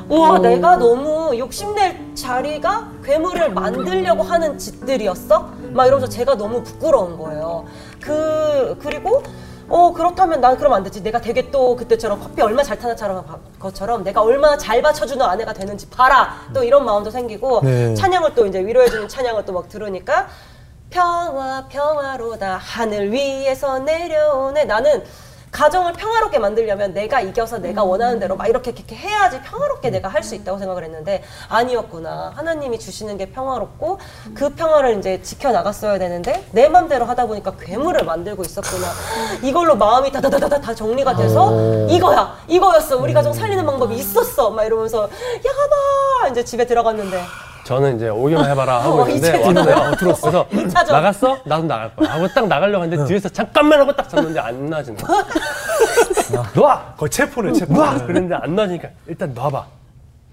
우와 내가 너무 욕심낼 자리가 괴물을 만들려고 하는 짓들이었어? 막 이러면서 제가 너무 부끄러운 거예요. 그 그리고 어 그렇다면 난 그러면 안 되지. 내가 되게 또 그때처럼 커피 얼마 잘 타는 차랑 것처럼 내가 얼마나 잘 받쳐주는 아내가 되는지 봐라. 또 이런 마음도 생기고 네. 찬양을 또 이제 위로해주는 찬양을 또 막 들으니까 평화 평화로다. 하늘 위에서 내려오네. 나는 가정을 평화롭게 만들려면 내가 이겨서 내가 원하는 대로 막 이렇게 이렇게 해야지 평화롭게 내가 할 수 있다고 생각을 했는데 아니었구나. 하나님이 주시는 게 평화롭고 그 평화를 이제 지켜 나갔어야 되는데 내 맘대로 하다 보니까 괴물을 만들고 있었구나. 이걸로 마음이 다다다다다 다 정리가 돼서 이거야 이거였어. 우리 가정 살리는 방법이 있었어. 막 이러면서 야봐! 이제 집에 들어갔는데 저는 이제 오기만 해봐라 하고 어, 있는데 이제 왔어요. 들었어. 그래서. 나갔어? 나도 나갈 거야. 하고 딱 나가려고 하는데 뒤에서 잠깐만 하고 딱 잡는데 안 놔지는 거야. 놔! 거의 체포네 체포. 놔! 그랬는데 안 놔지니까 일단 놔봐.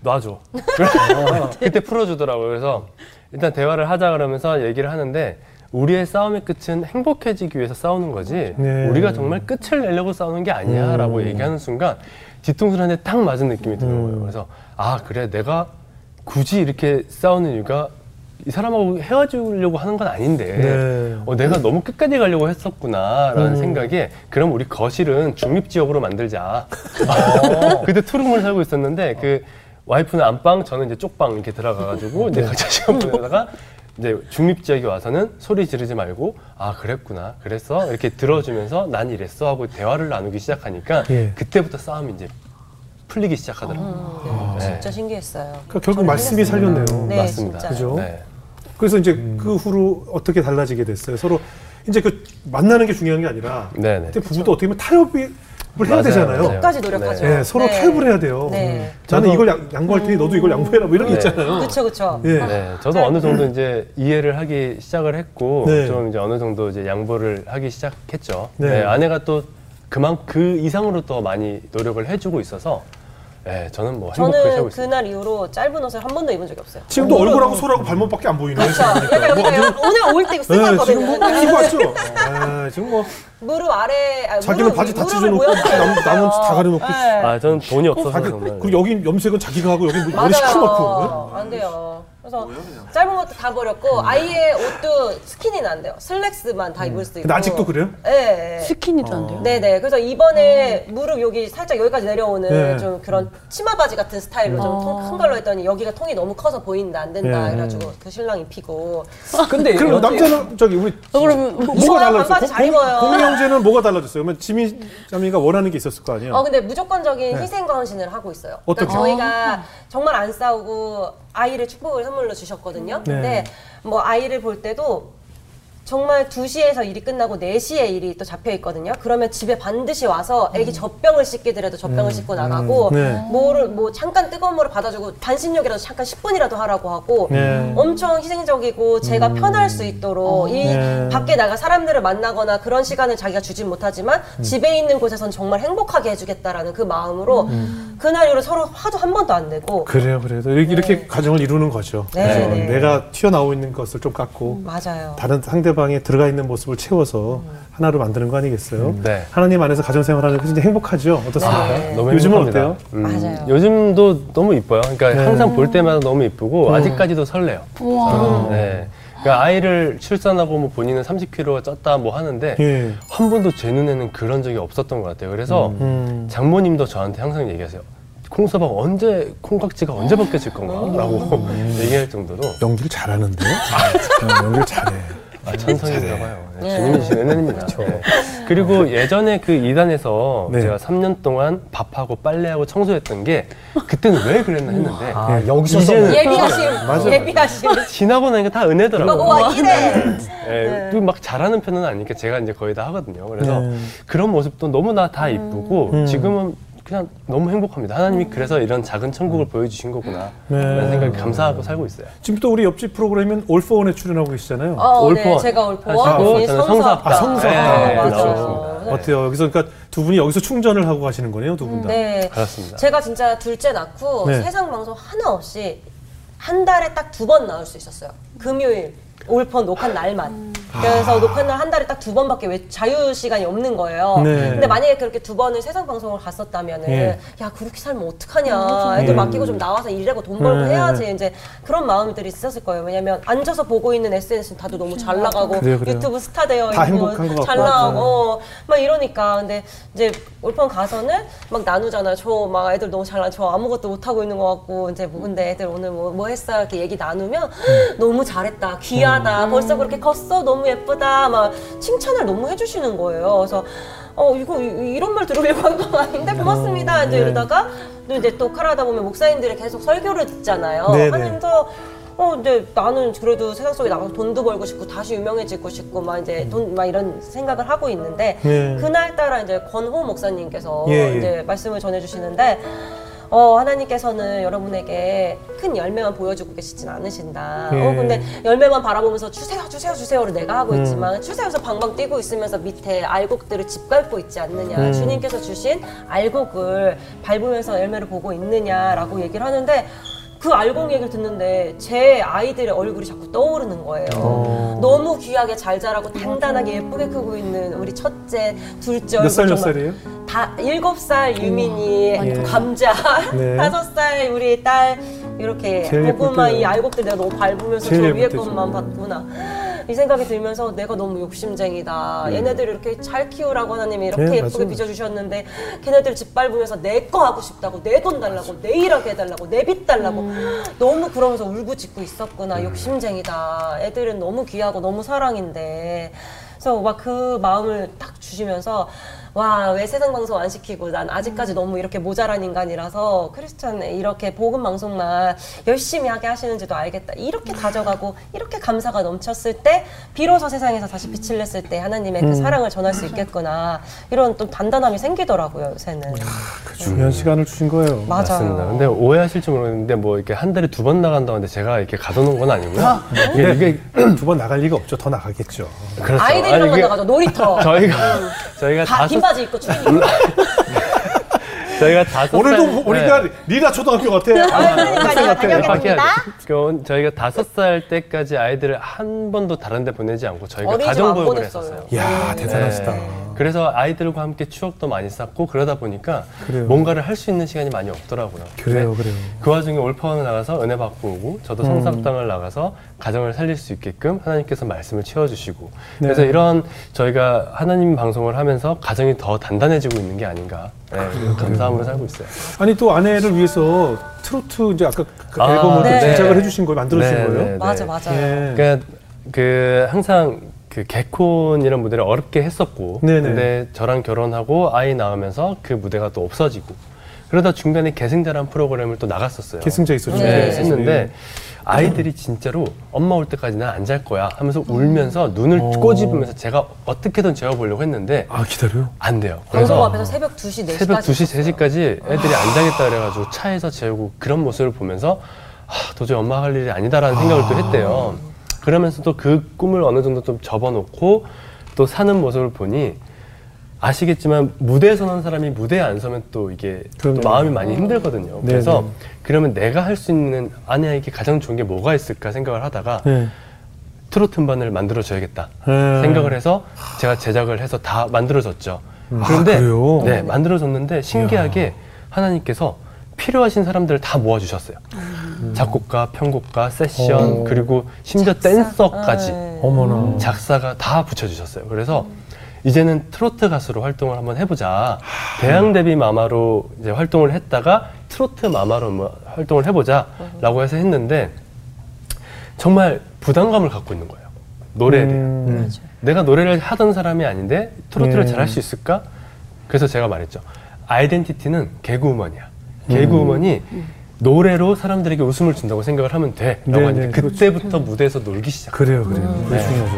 놔줘. 그래서 그때 풀어주더라고요. 그래서 일단 대화를 하자 그러면서 얘기를 하는데 우리의 싸움의 끝은 행복해지기 위해서 싸우는 거지 네. 우리가 정말 끝을 내려고 싸우는 게 아니야 라고 얘기하는 순간 뒤통수를 한 대 딱 맞은 느낌이 드는 거예요. 그래서 아 그래 내가 굳이 이렇게 싸우는 이유가 이 사람하고 헤어지려고 하는 건 아닌데 네. 어, 내가 너무 끝까지 가려고 했었구나라는 생각에 그럼 우리 거실은 중립 지역으로 만들자. 그때 투룸을 살고 있었는데 그 와이프는 안방 저는 이제 쪽방 이렇게 들어가가지고 이제 각자 시간 보내다가 이제 중립 지역에 와서는 소리 지르지 말고 아 그랬구나 그랬어 이렇게 들어주면서 난 이랬어 하고 대화를 나누기 시작하니까 예. 그때부터 싸움이 이제 풀리기 시작하더라고요. 네. 진짜 신기했어요. 그러니까 결국 말씀이. 살렸네요. 네, 맞습니다. 진짜. 그죠? 네. 그래서 이제 그 후로 어떻게 달라지게 됐어요? 서로 이제 그 만나는 게 중요한 게 아니라 네네. 그때 부부도 어떻게 보면 타협을 해야 맞아요, 되잖아요. 끝까지 노력하죠. 네, 서로 네. 타협을 해야 돼요. 네. 나는 저도- 이걸 양, 양보할 테니 너도 이걸 양보해라 뭐 이런 게 네. 있잖아요. 그쵸 그쵸. 예. 네, 저도 어느 정도 이제 이해를 하기 시작을 했고 네. 좀 이제 어느 정도 이제 양보를 하기 시작했죠. 네. 네. 아내가 또 그만 그 이상으로 더 많이 노력을 해주고 있어서 네, 저는 뭐 행복하게 살고 저는 있습니다. 그날 이후로 짧은 옷을 한 번도 입은 적이 없어요. 지금도 얼굴하고 손하고 발목밖에 안 보이네요. 그렇죠. 약간 뭐 오늘 올때 이거 쓰고 네, 지금 뭐 왔거든요. 끼고 왔죠. 아, 지금 뭐 무릎 아래 아, 자기는 무릎, 바지 다 찢어놓고 남- 남은 다 가려놓고 네. 아, 저는 돈이 없어서 자기 정말. 그리고 여기 염색은 자기가 하고 여기 머리 시커멓고. 안 돼요. 그래서 짧은 것도 다 버렸고 아이의 옷도 스키니는 안 돼요. 슬랙스만 다 입을 수 있고. 근데 아직도 그래요? 네. 스키니도 안 돼요. 네네. 그래서 이번에 무릎 여기 살짝 여기까지 내려오는 네. 좀 그런 치마 바지 같은 스타일로 좀큰 걸로 했더니 여기가 통이 너무 커서 보인다 안 된다 네. 그래가지고 그 신랑 입히고 근데 그럼 남자는 저기 우리 어, 그러면 뭐, 뭐가 달라졌어요? 반바지 잘 입어요. 공미 형제는 뭐가 달라졌어요? 그러면 지미 자미가 원하는 게 있었을 거 아니에요? 어 근데 무조건적인 네. 희생 건신을 하고 있어요. 어떻게? 그러니까 저희가 정말 안 싸우고 아이를 축복을 선물로 주셨거든요. 네. 근데 뭐 아이를 볼 때도 정말 2시에서 일이 끝나고 4시에 일이 또 잡혀 있거든요. 그러면 집에 반드시 와서 애기 젖병을 씻기더라도 젖병을 씻고 나가고 음, 네. 뭐를 뭐 잠깐 뜨거운 물을 받아주고 반신욕이라도 잠깐 10분이라도 하라고 하고 네. 엄청 희생적이고 제가 편할 수 있도록 이 네. 밖에 나가 사람들을 만나거나 그런 시간을 자기가 주진 못하지만 음. 집에 있는 곳에선 정말 행복하게 해주겠다라는 그 마음으로 그날 이후로 서로 화도 한 번도 안 내고 음. 그래요, 그래요. 이렇게, 이렇게 가정을 이루는 거죠. 네, 그래서 네. 내가 튀어나오고 있는 것을 좀 깎고 맞아요. 다른 상대 방에 들어가 있는 모습을 채워서 하나로 만드는 거 아니겠어요? 네. 하나님 안에서 가정 생활하는 게 진짜 행복하죠. 어떻습니까? 네. 너무 요즘은. 어때요? 음, 맞아요. 요즘도 너무 이뻐요. 그러니까 네. 항상 볼 때마다 너무 이쁘고 아직까지도 설레요. 우와. 네. 그러니까 아이를 출산하고 뭐 본인은 30kg가 쪘다 뭐 하는데 예. 한 번도 제 눈에는 그런 적이 없었던 것 같아요. 그래서 음. 장모님도 저한테 항상 얘기하세요. 콩서방 언제 콩깍지가 언제 벗겨질 건가라고 얘기할 정도로 연기를 잘하는데? 어, 연기를 잘해. 아, 천성인가 봐요. 네, 주님이 주신 은혜입니다. 네. 그리고 예전에 그 이단에서 네. 제가 3년 동안 밥하고 빨래하고 청소했던 게 그때는 왜 그랬나 했는데 아, 여기서 이제는 써. 예비하심, 맞아요. 예비하심. 지나고 나니까 다 은혜더라고요. 와 이래. 예, 그리고 막 잘하는 편은 아니니까 제가 이제 거의 다 하거든요. 그래서 네. 그런 모습도 너무나 다 이쁘고 음. 지금은 그냥 너무 행복합니다. 하나님이 그래서 이런 작은 천국을 보여주신 거구나. 네. 라는 생각이 감사하고 살고 있어요. 지금 또 우리 옆집 프로그램은 올포원에 출연하고 계시잖아요. 어, 네, 올포원. 제가 올포원, 하시고 저는 성사학다. 아, 성사. 네, 아, 네, 그렇죠. 나왔습니다. 네. 어때요? 여기서 그러니까 두 분이 여기서 충전을 하고 가시는 거네요, 두 분 다. 네. 그렇습니다. 제가 진짜 둘째 낳고 네. 세상 방송 하나 없이 한 달에 딱 두 번 나올 수 있었어요. 금요일 올펀 녹화 날만. 그래서 녹화 날한 달에 딱 두 번밖에 왜 자유 시간이 없는 거예요. 네. 근데 만약에 그렇게 두 번을 세상 방송을 갔었다면은 예. 야 그렇게 살면 어떡하냐. 애들 예. 맡기고 좀 나와서 일하고 돈 벌고 네. 해야지 이제 그런 마음들이 있었을 거예요. 왜냐면 앉아서 보고 있는 SNS는 다들 너무 잘 나가고 그래요, 그래요. 유튜브 스타 되어 다 있고 잘. 나가고 어, 막 이러니까 근데 이제 올펀 가서는 막 나누잖아요. 저 막 애들 너무 잘 나 저 아무것도 못 하고 있는 것 같고 이제 뭐 근데 애들 오늘 뭐, 뭐 했어 이렇게 얘기 나누면 너무 잘했다 귀하다 벌써 그렇게 컸어 너무 예쁘다 막 칭찬을 너무 해주시는 거예요. 그래서 어 이거 이- 이런 말 들으려고 한 건 아닌데 고맙습니다 이제 네. 이러다가 또 이제 또 카라다 보면 목사님들이 계속 설교를 듣잖아요. 하면서 어, 근데 나는 그래도 세상 속에 나가서 돈도 벌고 싶고 다시 유명해지고 싶고 막 이제 돈 막 이런 생각을 하고 있는데 네. 그날 따라 이제 권호 목사님께서 예, 예. 이제 말씀을 전해주시는데 어, 하나님께서는 여러분에게 큰 열매만 보여주고 계시진 않으신다. 예. 어, 근데 열매만 바라보면서 주세요, 주세요, 주세요를 내가 하고 음. 있지만 주세요에서 방방 뛰고 있으면서 밑에 알곡들을 짓밟고 있지 않느냐. 음. 주님께서 주신 알곡을 밟으면서 열매를 보고 있느냐라고 얘기를 하는데 그 알곡 얘기를 듣는데 제 아이들의 얼굴이 자꾸 떠오르는 거예요. 어. 너무 귀하게 잘 자라고 단단하게 예쁘게 크고 있는 우리 첫째, 둘째 몇 얼굴 살몇 정말 살이에요? 다 일곱 살 유민이 예. 감자 네. 다섯 살 우리 딸 이렇게 고구마. 이 알곡들 내가 너무 밟으면서 저 위에. 것만 봤구나 이 생각이 들면서 내가 너무 욕심쟁이다 얘네들 이렇게 잘 키우라고 하나님이 이렇게 네, 예쁘게 맞아요. 빚어주셨는데 걔네들 짓밟으면서 내 거 하고 싶다고 내 돈 달라고 내 일하게 해달라고 내 빚 달라고 너무 그러면서 울고 짖고 있었구나 욕심쟁이다 애들은 너무 귀하고 너무 사랑인데 그래서 막 그 마음을 딱 주시면서 와 왜 세상 방송 안 시키고 난 아직까지 너무 이렇게 모자란 인간이라서 크리스천 이렇게 복음 방송만 열심히 하게 하시는지도 알겠다 이렇게 다져가고 이렇게 감사가 넘쳤을 때 비로소 세상에서 다시 빛을 냈을 때 하나님의 그 사랑을 전할 수 있겠구나 이런 좀 단단함이 생기더라고요 요새는 그 중요한 시간을 주신 거예요. 맞아요. 맞습니다. 근데 오해하실지 모르겠는데 뭐 이렇게 한 달에 두 번 나간다는데 제가 이렇게 가둬놓은 건 아니고요. 이게, 이게 두 번 나갈 리가 없죠. 더 나가겠죠. 그렇죠. 아이들이랑 아니, 이게 만나가지고 놀이터 저희가 저희가 다 다섯 긴 바지 입고 추리닝 저희가 다섯 오늘도 살- 우리가 네. 리나 초등학교 같아. 아, 그러니까요. 저희가 다섯 살 때까지 아이들을 한 번도 다른 데 보내지 않고 저희가 가정보육을 안 했었어요. 이야 대단하시다. 네. 그래서 아이들과 함께 추억도 많이 쌓고 그러다 보니까 그래요. 뭔가를 할 수 있는 시간이 많이 없더라고요. 그래요, 근데 그래요. 그 와중에 올파원을 나가서 은혜 받고 오고 저도 음. 성사학당을 나가서 가정을 살릴 수 있게끔 하나님께서 말씀을 채워주시고 네. 그래서 이런 저희가 하나님 방송을 하면서 가정이 더 단단해지고 있는 게 아닌가 네, 감사함으로 살고 있어요. 아니 또 아내를 위해서 트로트 이제 아까 그 아, 앨범을 또 네. 제작을 해주신 거예요, 만들어 주신 네, 거예요. 네, 네. 맞아 맞아요 예. 그러니까 그 항상 그 개콘이라는 무대를 어렵게 했었고 네네. 근데 저랑 결혼하고 아이 낳으면서 그 무대가 또 없어지고 그러다 중간에 계승자라는 프로그램을 또 나갔었어요. 계승자 있었죠. 네. 네, 네. 했는데 아이들이 진짜로 엄마 올 때까지 난 안 잘 거야 하면서 울면서 눈을 어. 꼬집으면서 제가 어떻게든 재워보려고 했는데 아 기다려. 안 돼요. 방송 그래서 앞에서 새벽 2시 4시까지 새벽 2시, 3시까지 애들이 안 자겠다 그래가지고 차에서 재우고 그런 모습을 보면서 아, 도저히 엄마 할 일이 아니다라는 생각을 또 했대요. 그러면서도 그 꿈을 어느 정도 좀 접어놓고 또 사는 모습을 보니 아시겠지만 무대에 서는 사람이 무대에 안 서면 또 이게. 또 마음이 많이 힘들거든요. 네, 그래서 네. 그러면 내가 할 수 있는 아내에게 가장 좋은 게 뭐가 있을까 생각을 하다가 네. 트로트 음반을 만들어 줘야겠다 네. 생각을 해서 제가 제작을 해서 다 만들어졌죠. 아, 그런데 그래요? 네 만들어졌는데 신기하게 하나님께서 필요하신 사람들을 다 모아주셨어요. 작곡가, 편곡가, 세션 어. 그리고 심지어 댄서까지 네. 어머나. 작사가 다 붙여주셨어요. 그래서 이제는 트로트 가수로 활동을 한번 해보자. 대학 데뷔 마마로 이제 활동을 했다가 트로트 마마로 뭐 활동을 해보자 라고 해서 했는데 정말 부담감을 갖고 있는 거예요. 노래에 대한. 음. 내가 노래를 하던 사람이 아닌데 트로트를 네. 잘할 수 있을까? 그래서 제가 말했죠. 아이덴티티는 개그우먼이야. 개그 우먼이 노래로 사람들에게 웃음을 준다고 생각을 하면 돼. 라고 네, 하니까 네, 그때부터 무대에서 놀기 시작. 그래요, 그래요. 그게 네. 중요하죠.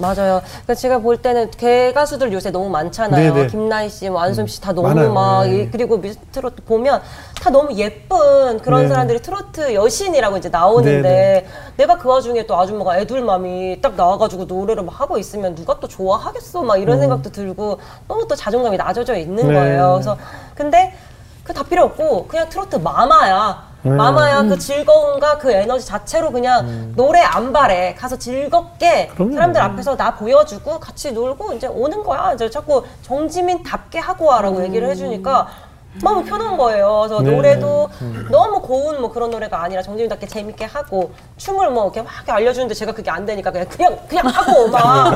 맞아요. 그러니까 제가 볼 때는 개 가수들 요새 너무 많잖아요. 네네. 김나희 씨, 뭐 안솜 씨 다 너무 많아요. 막 네. 이- 그리고 미스 트로트 보면 다 너무 예쁜 그런 네. 사람들이 트로트 여신이라고 이제 나오는데 네네. 내가 그 와중에 또 아줌마가 애둘맘이 딱 나와가지고 노래를 막 하고 있으면 누가 또 좋아하겠어 막 이런 생각도 들고 너무 또 자존감이 낮아져 있는 음. 네. 거예요. 그래서 근데 그 다 필요 없고 그냥 트로트 마마야. 네. 마마야 그 즐거움과 그 에너지 자체로 그냥 노래 안 바래 가서 즐겁게 음. 그럼요. 사람들 앞에서 나 보여주고 같이 놀고 이제 오는 거야 이제 자꾸 정지민답게 하고 와라고 얘기를 해주니까 너무 편한 거예요. 그래서 네. 노래도 너무 고운 뭐 그런 노래가 아니라 정지민답게 재밌게 하고 춤을 뭐 이렇게 막 알려주는데 제가 그게 안 되니까 그냥 그냥 그냥 하고 막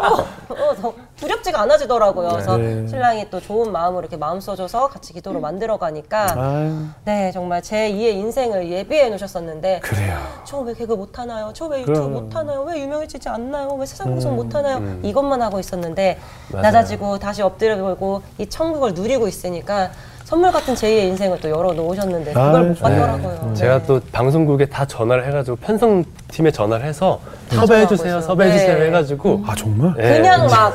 어, 어, 더 두렵지가 않아지더라고요. 그래서 네. 신랑이 또 좋은 마음으로 이렇게 마음 써줘서 같이 기도로 만들어 가니까 아유, 네 정말 제 2의 인생을 예비해 놓으셨었는데 그래요. 저 왜 개그 못하나요? 저 왜 유튜브 그럼. 못하나요? 왜 유명해지지 않나요? 왜 세상 방송 못하나요? 음. 이것만 하고 있었는데 맞아요. 낮아지고 다시 엎드려 보고 이 천국을 누리고 있으니까 선물 같은 제2의 인생을 또 열어 놓으셨는데 그걸 아유, 못 받더라고요. 네. 제가 또 방송국에 다 전화를 해가지고 편성팀에 전화를 해서 다 섭외해 전화하고 주세요, 있어요. 섭외해 주세요 네. 해가지고 아 정말? 예, 그냥 막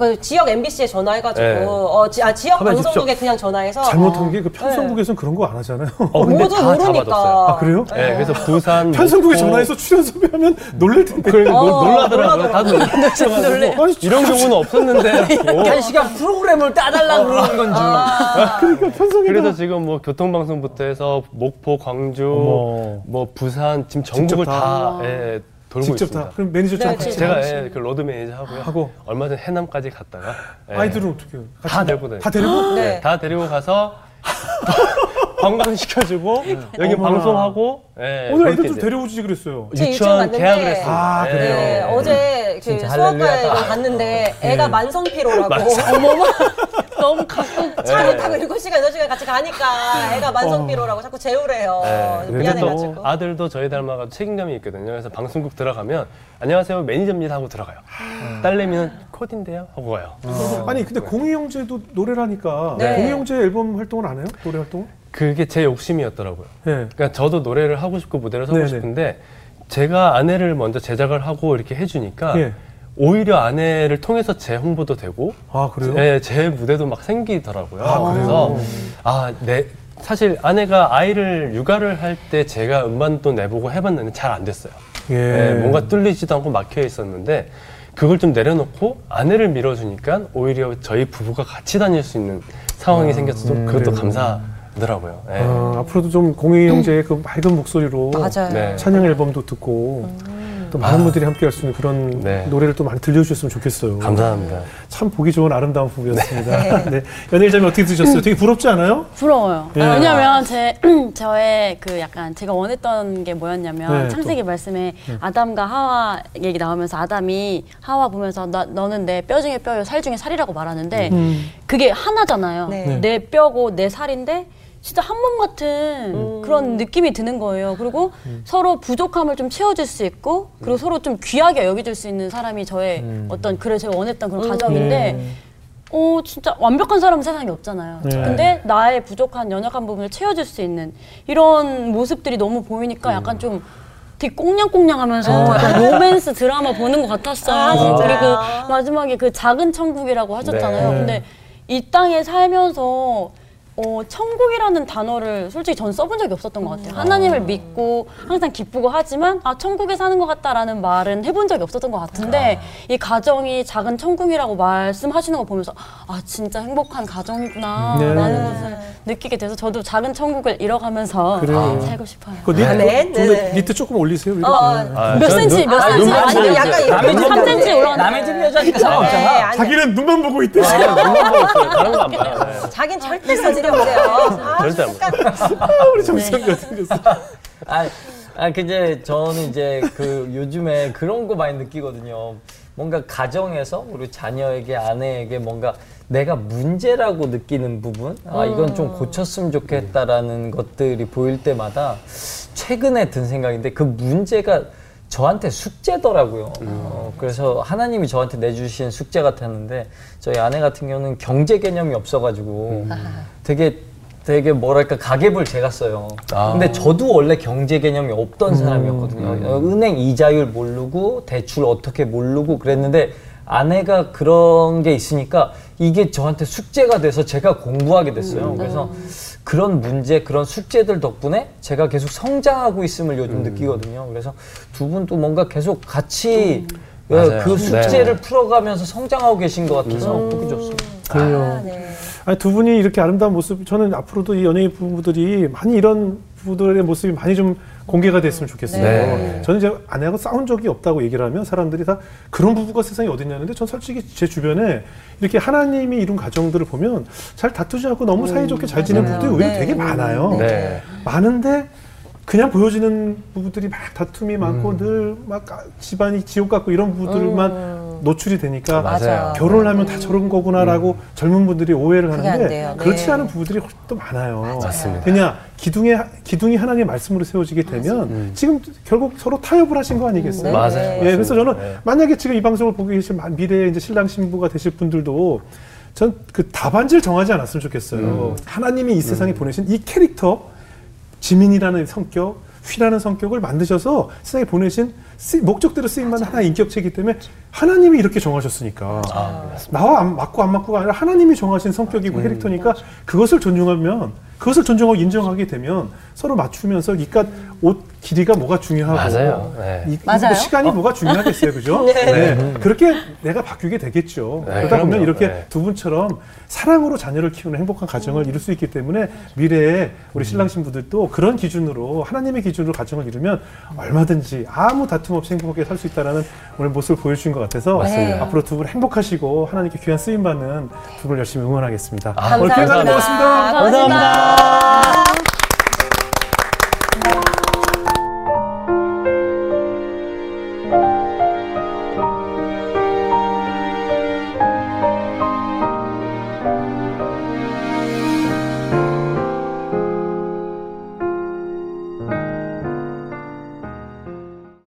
그 지역 MBC에 전화해가지고 네. 어, 지, 아, 지역 방송국에. 그냥 전화해서 잘못한 게 그 편성국에서는 그런 거 안 하잖아요. 어, 근데 모두 다 모르니까. 잡아줬어요. 아 그래요? 예, 그래서 부산 편성국에 목포 전화해서 출연 섭외하면 놀랄 텐데. 그걸 어, 놀- 놀라더라고요. 다들 놀래요. 아니, 이런 경우는 없었는데. 한 시간 프로그램을 따달라 그러는 건 줄. 그러니까 편성에다 그래서 지금 뭐 교통방송부터 해서 목포, 광주, 어머. 뭐 부산 지금 전국을 다, 다. 예, 돌고 직접 있습니다. 다 그럼 매니저 네, 좀 네. 제가 예, 그 로드 매니저 하고요. 하고. 얼마 전에 해남까지 갔다가 예, 아이들은 어떻게 해요? 같이 다 데리고. 다 데리고? 네. 네, 다 데리고 가서 관광 시켜주고 여기 어머나. 방송하고 예, 오늘 그렇게 애들 좀 데려오지 그랬어요. 제 유치원 유치원 갔는데 계약을 했어요. 아, 예. 그래요? 네, 어제 그 진짜 소아과에 할렐루야다. 갔는데 네. 애가 만성 피로라고 너무 가끔 차를 타고 7시간, 8시간 같이 가니까 애가 만성 피로라고 자꾸 재우래요. 네, 근데 미안해가지고. 또 아들도 저희 닮아가지고 책임감이 있거든요. 그래서 방송국 들어가면 안녕하세요 매니저입니다 하고 들어가요. 딸내미는 코디인데요 하고 가요. 아니 근데 공희 형제도 노래를 하니까 네. 공희 형제 앨범 활동을 안 해요? 노래 활동? 그게 제 욕심이었더라고요. 예. 그러니까 저도 노래를 하고 싶고 무대를 서고 네네. 싶은데 제가 아내를 먼저 제작을 하고 이렇게 해주니까 예. 오히려 아내를 통해서 제 홍보도 되고 아 그래요? 예, 제 무대도 막 생기더라고요. 아, 그래서 그래요? 아, 내 사실 아내가 아이를 육아를 할 때 제가 음반도 내보고 해봤는데 잘 안 됐어요. 예. 예, 뭔가 뚫리지도 않고 막혀 있었는데 그걸 좀 내려놓고 아내를 밀어주니까 오히려 저희 부부가 같이 다닐 수 있는 상황이 생겨서 좀 그것도 그래요. 감사하 더라고요. 예. 아, 앞으로도 좀 공희 형제의 그 맑은 목소리로 맞아요. 네. 찬양 앨범도 듣고 또 많은 분들이 함께 할 수 있는 그런 네. 노래를 또 많이 들려주셨으면 좋겠어요. 감사합니다. 참 보기 좋은 아름다운 부부였습니다. 네. 연예일자매 어떻게 드셨어요? 되게 부럽지 않아요? 부러워요. 예. 왜냐면 제 저의 그 약간 제가 원했던 게 뭐였냐면 네, 창세기 말씀에 아담과 하와 얘기 나오면서 아담이 하와 보면서 나, 너는 내 뼈 중에 뼈요 살 중에 살이라고 말하는데 음. 그게 하나잖아요. 네. 내 뼈고 내 살인데 진짜 한 몸 같은 그런 느낌이 드는 거예요. 그리고 서로 부족함을 좀 채워줄 수 있고 그리고 서로 좀 귀하게 여겨줄 수 있는 사람이 저의 어떤 그래 제가 원했던 그런 가정인데 어 진짜 완벽한 사람은 세상에 없잖아요. 네. 근데 나의 부족한 연약한 부분을 채워줄 수 있는 이런 모습들이 너무 보이니까 약간 좀 되게 꽁냥꽁냥하면서 약간 로맨스 드라마 보는 것 같았어요. 아? 그리고 마지막에 그 작은 천국이라고 하셨잖아요. 네. 근데 이 땅에 살면서 어, 천국이라는 단어를 솔직히 전 써본 적이 없었던 것 같아요. 하나님을 믿고 항상 기쁘고 하지만 아 천국에 사는 것 같다라는 말은 해본 적이 없었던 것 같은데 이 가정이 작은 천국이라고 말씀하시는 거 보면서 아 진짜 행복한 가정이구나라는 네. 것을 느끼게 돼서 저도 작은 천국을 잃어가면서 그래요. 살고 싶어요. 그 니트, 아멘. 두- 네. 니트 조금 올리세요. 위로. 어, 네. 아, 몇 저는 센치, 눈- 몇 아, 센치? 아니, 약간 남의 집 3cm 여자- 올라가는 남의 집 여자니까 상관없잖아. 네, 자기는 눈만 보고 있대. 아, 눈만 보고 있어요. 다른 거안 봐요. 네. 자긴 절대 사진 이 없대요. 아, 절대 안 봐요. 우리 정수영이 어떻게 됐어? 아, 아 근데 저는 이제 그 요즘에 그런 거 많이 느끼거든요. 뭔가 가정에서 우리 자녀에게 아내에게 뭔가 내가 문제라고 느끼는 부분, 아 이건 좀 고쳤으면 좋겠다라는 것들이 보일 때마다 최근에 든 생각인데 그 문제가 저한테 숙제더라고요. 어, 그래서 하나님이 저한테 내주신 숙제 같았는데 저희 아내 같은 경우는 경제 개념이 없어가지고 되게 되게 뭐랄까 가계부를 제가 써요. 아. 근데 저도 원래 경제 개념이 없던 사람이었거든요. 어, 은행 이자율 모르고 대출 어떻게 모르고 그랬는데 아내가 그런 게 있으니까 이게 저한테 숙제가 돼서 제가 공부하게 됐어요. 그래서 그런 문제, 그런 숙제들 덕분에 제가 계속 성장하고 있음을 요즘 느끼거든요. 그래서 두 분도 뭔가 계속 같이 예, 맞아요. 그 숙제를 네. 풀어가면서 성장하고 계신 것 같아서 보기 좋습니다. 그래요. 아, 네. 아니, 두 분이 이렇게 아름다운 모습, 저는 앞으로도 이 연예인 부부들이 많이 이런 부부들의 모습이 많이 좀 공개가 됐으면 좋겠어요. 네. 저는 이제 아내하고 싸운 적이 없다고 얘기를 하면 사람들이 다 그런 부부가 세상에 어딨냐는데 전 솔직히 제 주변에 이렇게 하나님이 이룬 가정들을 보면 잘 다투지 않고 너무 사이좋게 잘 지내는 맞아요. 부부들이 의외로 네. 되게 많아요. 네. 많은데 그냥 보여지는 부부들이 막 다툼이 많고 음. 늘막 집안이 지옥 같고 이런 부부들만 노출이 되니까 맞아요. 결혼을 하면 다 저런 거구나라고 젊은 분들이 오해를 하는데 돼요. 그렇지 네. 않은 부부들이 훨씬 또 많아요. 맞습니다. 왜냐 기둥에 기둥이 하나님의 말씀으로 세워지게 되면 지금 결국 서로 타협을 하신 거 아니겠어요? 네. 맞아요. 네. 예, 그래서 저는 네. 만약에 지금 이 방송을 보고 계신 마- 미래의 이제 신랑 신부가 되실 분들도 전 그 답안지를 정하지 않았으면 좋겠어요. 하나님이 이 세상에 보내신 이 캐릭터 지민이라는 성격, 휘라는 성격을 만드셔서 세상에 보내신 쓰- 목적대로 쓰임만 하나의 인격체이기 때문에 하나님이 이렇게 정하셨으니까. 나와 안 맞고 안 맞고가 아니라 하나님이 정하신 성격이고 캐릭터니까 그것을 존중하면 그것을 존중하고 인정하게 되면 서로 맞추면서 이깟 옷 길이가 뭐가 중요하고 맞아요. 네. 이, 맞아요. 뭐 시간이 뭐가 중요하겠어요, 그죠? 네. 그렇게 내가 바뀌게 되겠죠. 네, 그러다 보면 그럼요. 이렇게 네. 두 분처럼 사랑으로 자녀를 키우는 행복한 가정을 이룰 수 있기 때문에 미래에 우리 신랑 신부들도 그런 기준으로 하나님의 기준으로 가정을 이루면 얼마든지 아무 다툼 없이 행복하게 살 수 있다라는 오늘 모습을 보여주신 것 같아서 맞습니다. 앞으로 두 분 행복하시고 하나님께 귀한 쓰임 받는 두 분을 열심히 응원하겠습니다. 아, 오늘 기회 감사합니다. 고맙습니다. 감사합니다.